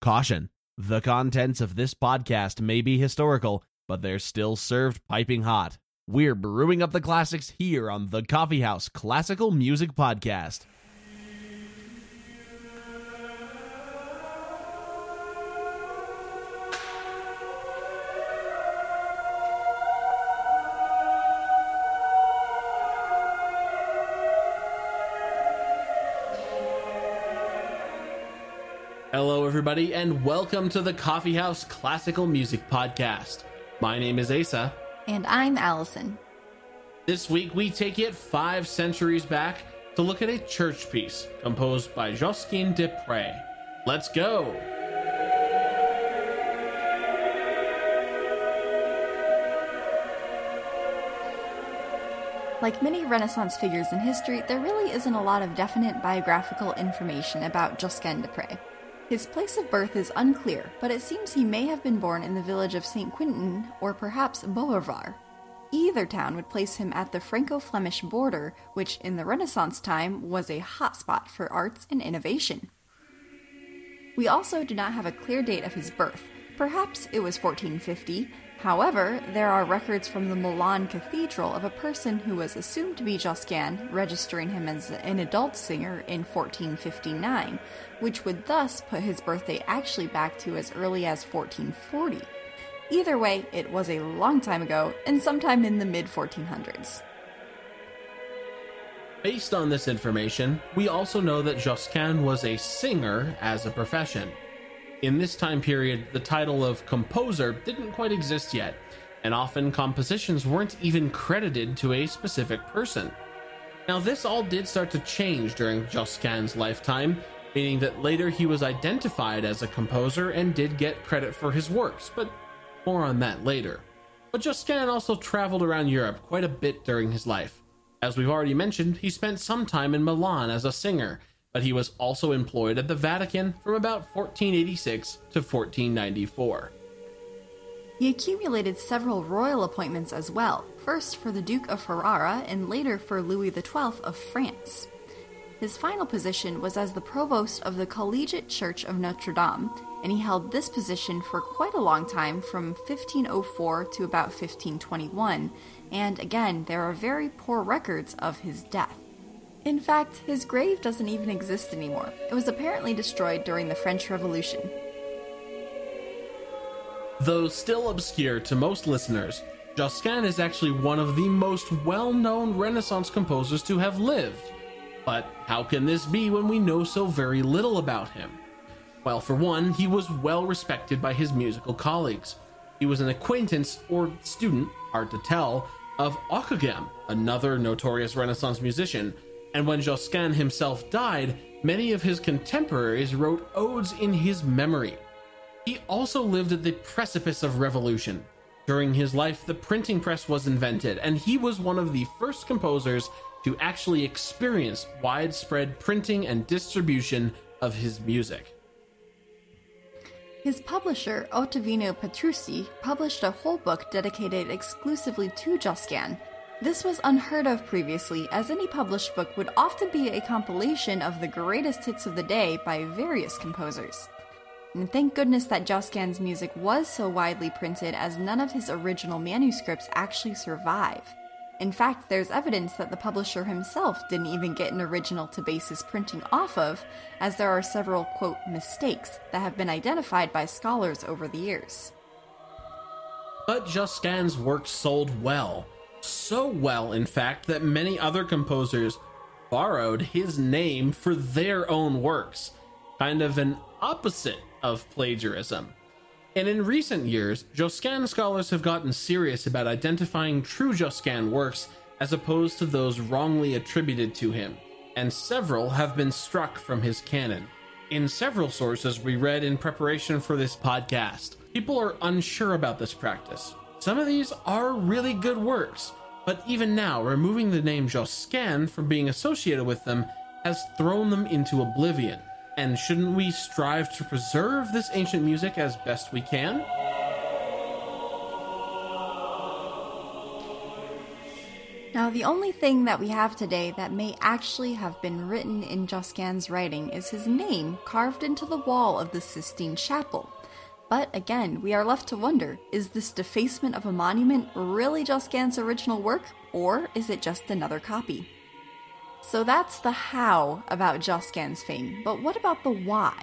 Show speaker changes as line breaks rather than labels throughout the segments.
Caution The contents of this podcast may be historical, but they're still served piping hot. We're brewing up the classics here on the Coffee House Classical Music Podcast. Hello, everybody, and welcome to the Coffee House Classical Music Podcast. My name is Asa.
And I'm Allison.
This week, we take it five centuries back to look at a church piece composed by Josquin des Prez. Let's go!
Like many Renaissance figures in history, there really isn't a lot of definite biographical information about Josquin des Prez. His place of birth is unclear, but it seems he may have been born in the village of St. Quentin or perhaps Beaurevoir. Either town would place him at the Franco Flemish border, which in the Renaissance time was a hotspot for arts and innovation. We also do not have a clear date of his birth. Perhaps it was 1450, However, there are records from the Milan Cathedral of a person who was assumed to be Josquin registering him as an adult singer in 1459, which would thus put his birthday actually back to as early as 1440. Either way, it was a long time ago and sometime in the mid 1400s.
Based on this information, we also know that Josquin was a singer as a profession. In this time period, the title of composer didn't quite exist yet, and often compositions weren't even credited to a specific person. Now, this all did start to change during Josquin's lifetime, meaning that later he was identified as a composer and did get credit for his works, but more on that later. But Josquin also traveled around Europe quite a bit during his life. As we've already mentioned, he spent some time in Milan as a singer, but he was also employed at the Vatican from about 1486 to 1494.
He accumulated several royal appointments as well, first for the Duke of Ferrara and later for Louis XII of France. His final position was as the provost of the Collegiate Church of Notre Dame, and he held this position for quite a long time from 1504 to about 1521, and again, there are very poor records of his death. In fact, his grave doesn't even exist anymore. It was apparently destroyed during the French Revolution.
Though still obscure to most listeners, Josquin is actually one of the most well known Renaissance composers to have lived. But how can this be when we know so very little about him? Well, for one, he was well respected by his musical colleagues. He was an acquaintance or student, hard to tell, of Ockeghem, another notorious Renaissance musician, and when Josquin himself died, many of his contemporaries wrote odes in his memory. He also lived at the precipice of revolution. During his life, the printing press was invented, and he was one of the first composers to actually experience widespread printing and distribution of his music.
His publisher, Ottaviano Petrucci, published a whole book dedicated exclusively to Josquin, this was unheard of previously, as any published book would often be a compilation of the greatest hits of the day by various composers. And thank goodness that Josquin's music was so widely printed, as none of his original manuscripts actually survive. In fact, there's evidence that the publisher himself didn't even get an original to base his printing off of, as there are several, quote, mistakes that have been identified by scholars over the years.
But Josquin's work sold well, so well, in fact, that many other composers borrowed his name for their own works, kind of an opposite of plagiarism. And in recent years, Josquin scholars have gotten serious about identifying true Josquin works as opposed to those wrongly attributed to him, and several have been struck from his canon. In several sources we read in preparation for this podcast, people are unsure about this practice, some of these are really good works, but even now, removing the name Josquin from being associated with them has thrown them into oblivion. And shouldn't we strive to preserve this ancient music as best we can?
Now, the only thing that we have today that may actually have been written in Josquin's writing is his name carved into the wall of the Sistine Chapel. But again, we are left to wonder is this defacement of a monument really Josquin's original work, or is it just another copy? So that's the how about Josquin's fame, but what about the why?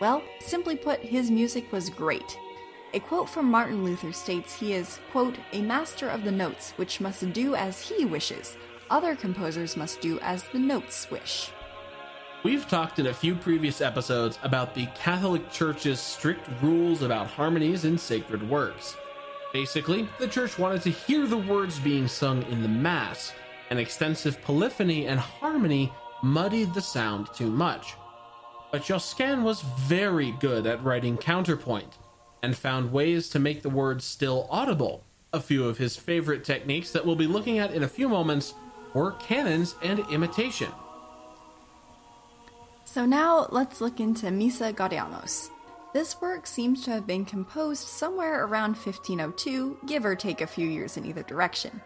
Well, simply put, his music was great. A quote from Martin Luther states he is, quote, a master of the notes, which must do as he wishes. Other composers must do as the notes wish.
We've talked in a few previous episodes about the Catholic Church's strict rules about harmonies in sacred works. Basically, the Church wanted to hear the words being sung in the Mass, and extensive polyphony and harmony muddied the sound too much. But Josquin was very good at writing counterpoint and found ways to make the words still audible. A few of his favorite techniques that we'll be looking at in a few moments were canons and imitation.
So now let's look into Missa Gaudeamus. This work seems to have been composed somewhere around 1502, give or take a few years in either direction.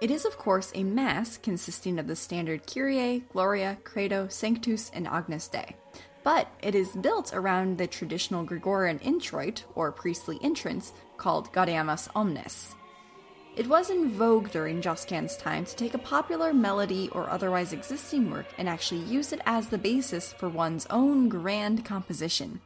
It is, of course, a Mass consisting of the standard Kyrie, Gloria, Credo, Sanctus, and Agnus Dei but it is built around the traditional Gregorian introit, or priestly entrance, called Gaudeamus Omnes. It was in vogue during Josquin's time to take a popular melody or otherwise existing work and actually use it as the basis for one's own grand composition.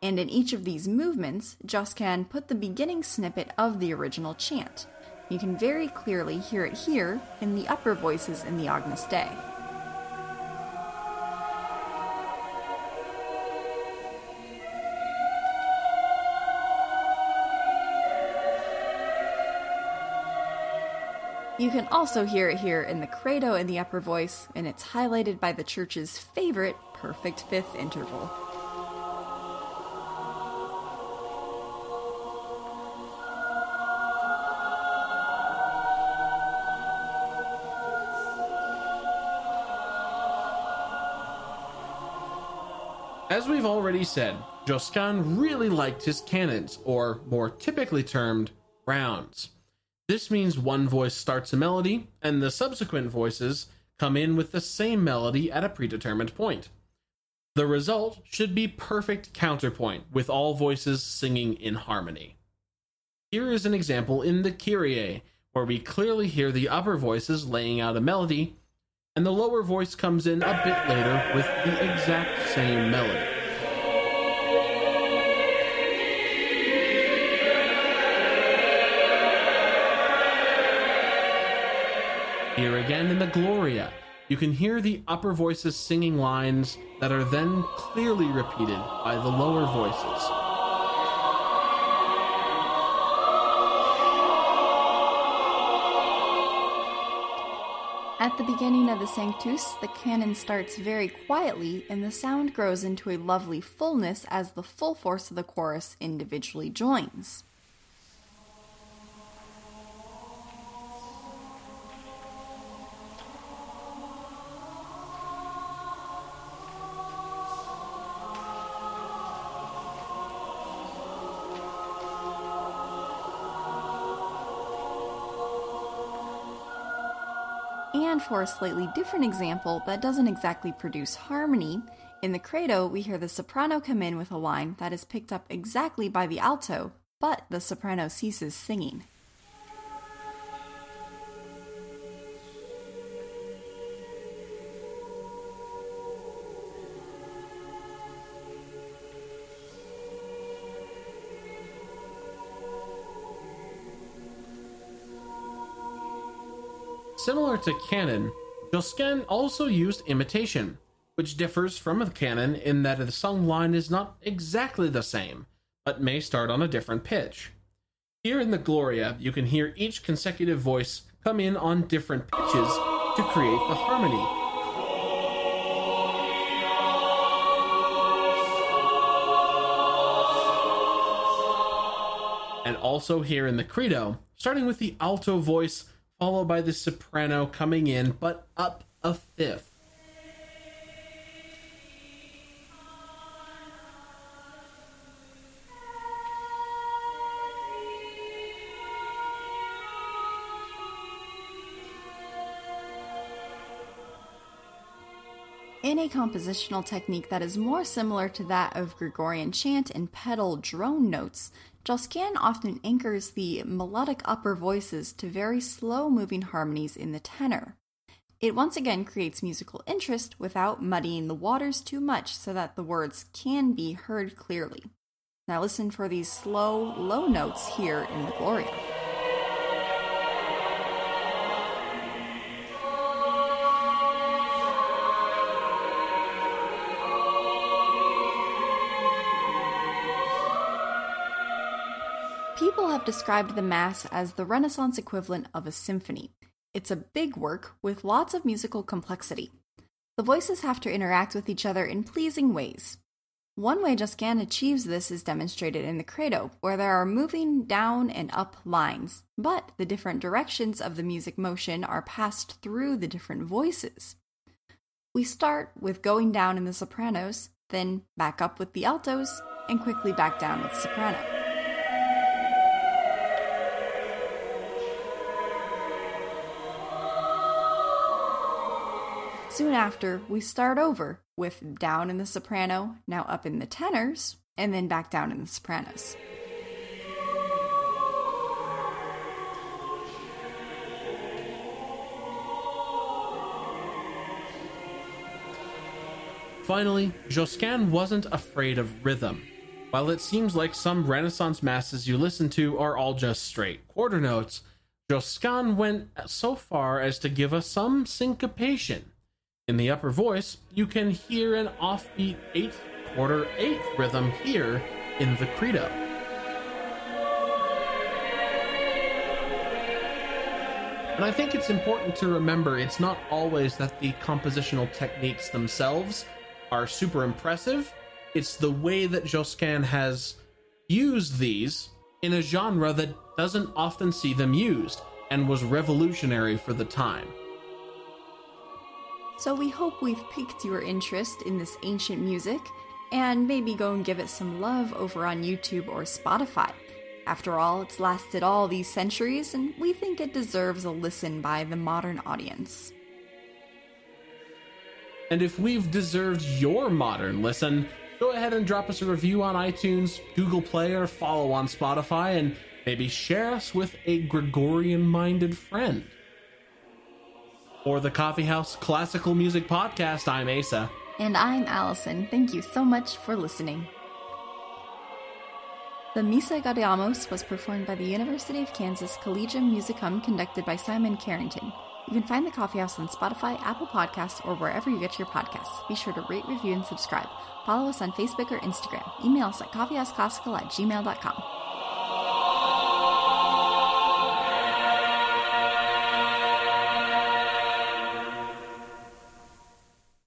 And in each of these movements, Josquin put the beginning snippet of the original chant. You can very clearly hear it here in the upper voices in the Agnus Dei. You can also hear it here in the credo in the upper voice, and it's highlighted by the church's favorite perfect fifth interval.
As we've already said, Josquin really liked his canons, or more typically termed, rounds. This means one voice starts a melody, and the subsequent voices come in with the same melody at a predetermined point. The result should be perfect counterpoint, with all voices singing in harmony. Here is an example in the Kyrie, where we clearly hear the upper voices laying out a melody, and the lower voice comes in a bit later with the exact same melody. Here again in the Gloria, you can hear the upper voices singing lines that are then clearly repeated by the lower voices.
At the beginning of the Sanctus, the canon starts very quietly and the sound grows into a lovely fullness as the full force of the chorus individually joins. And for a slightly different example that doesn't exactly produce harmony, in the credo we hear the soprano come in with a line that is picked up exactly by the alto, but the soprano ceases singing.
Similar to canon, Josquin also used imitation, which differs from the canon in that the sung line is not exactly the same, but may start on a different pitch. Here in the Gloria, you can hear each consecutive voice come in on different pitches to create the harmony. And also here in the Credo, starting with the alto voice followed by the soprano coming in, but up a fifth.
In a compositional technique that is more similar to that of Gregorian chant and pedal drone notes, Josquin often anchors the melodic upper voices to very slow moving harmonies in the tenor. It once again creates musical interest without muddying the waters too much so that the words can be heard clearly. Now listen for these slow, low notes here in the Gloria. Described the Mass as the Renaissance equivalent of a symphony. It's a big work with lots of musical complexity. The voices have to interact with each other in pleasing ways. One way Josquin achieves this is demonstrated in the credo, where there are moving down and up lines, but the different directions of the music motion are passed through the different voices. We start with going down in the sopranos, then back up with the altos, and quickly back down with soprano. Soon after, we start over with down in the soprano, now up in the tenors, and then back down in the sopranos.
Finally, Josquin wasn't afraid of rhythm. While it seems like some Renaissance masses you listen to are all just straight quarter notes, Josquin went so far as to give us some syncopation. In the upper voice, you can hear an offbeat eighth quarter eighth rhythm here in the credo. And I think it's important to remember it's not always that the compositional techniques themselves are super impressive. It's the way that Josquin has used these in a genre that doesn't often see them used and was revolutionary for the time.
So we hope we've piqued your interest in this ancient music, and maybe go and give it some love over on YouTube or Spotify. After all, it's lasted all these centuries, and we think it deserves a listen by the modern audience.
And if we've deserved your modern listen, go ahead and drop us a review on iTunes, Google Play, or follow on Spotify, and maybe share us with a Gregorian minded friend. For the Coffee House Classical Music Podcast, I'm Asa.
And I'm Allison. Thank you so much for listening. The Missa Gaudeamus was performed by the University of Kansas Collegium Musicum conducted by Simon Carrington. You can find the Coffee House on Spotify, Apple Podcasts, or wherever you get your podcasts. Be sure to rate, review, and subscribe. Follow us on Facebook or Instagram. Email us at coffeehouseclassical at gmail.com.